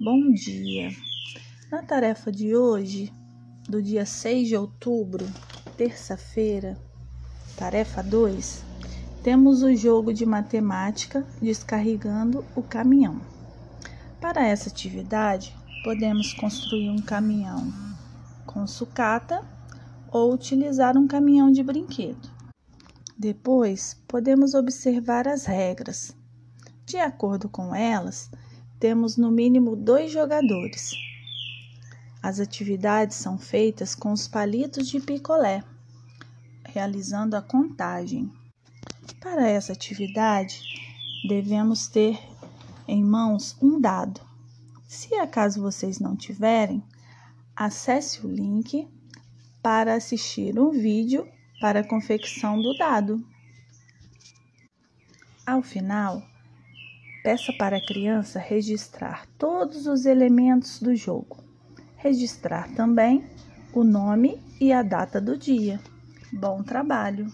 Bom dia! Na tarefa de hoje, do dia 6 de outubro, terça-feira, tarefa 2, temos o jogo de matemática descarregando o caminhão. Para essa atividade, podemos construir um caminhão com sucata ou utilizar um caminhão de brinquedo. Depois, podemos observar as regras. De acordo com elas, temos no mínimo dois jogadores. As atividades são feitas com os palitos de picolé, realizando a contagem. Para essa atividade, devemos ter em mãos um dado. Se acaso vocês não tiverem, acesse o link para assistir um vídeo para a confecção do dado. Ao final, Peça para a criança registrar todos os elementos do jogo. Registrar também o nome e a data do dia. Bom trabalho!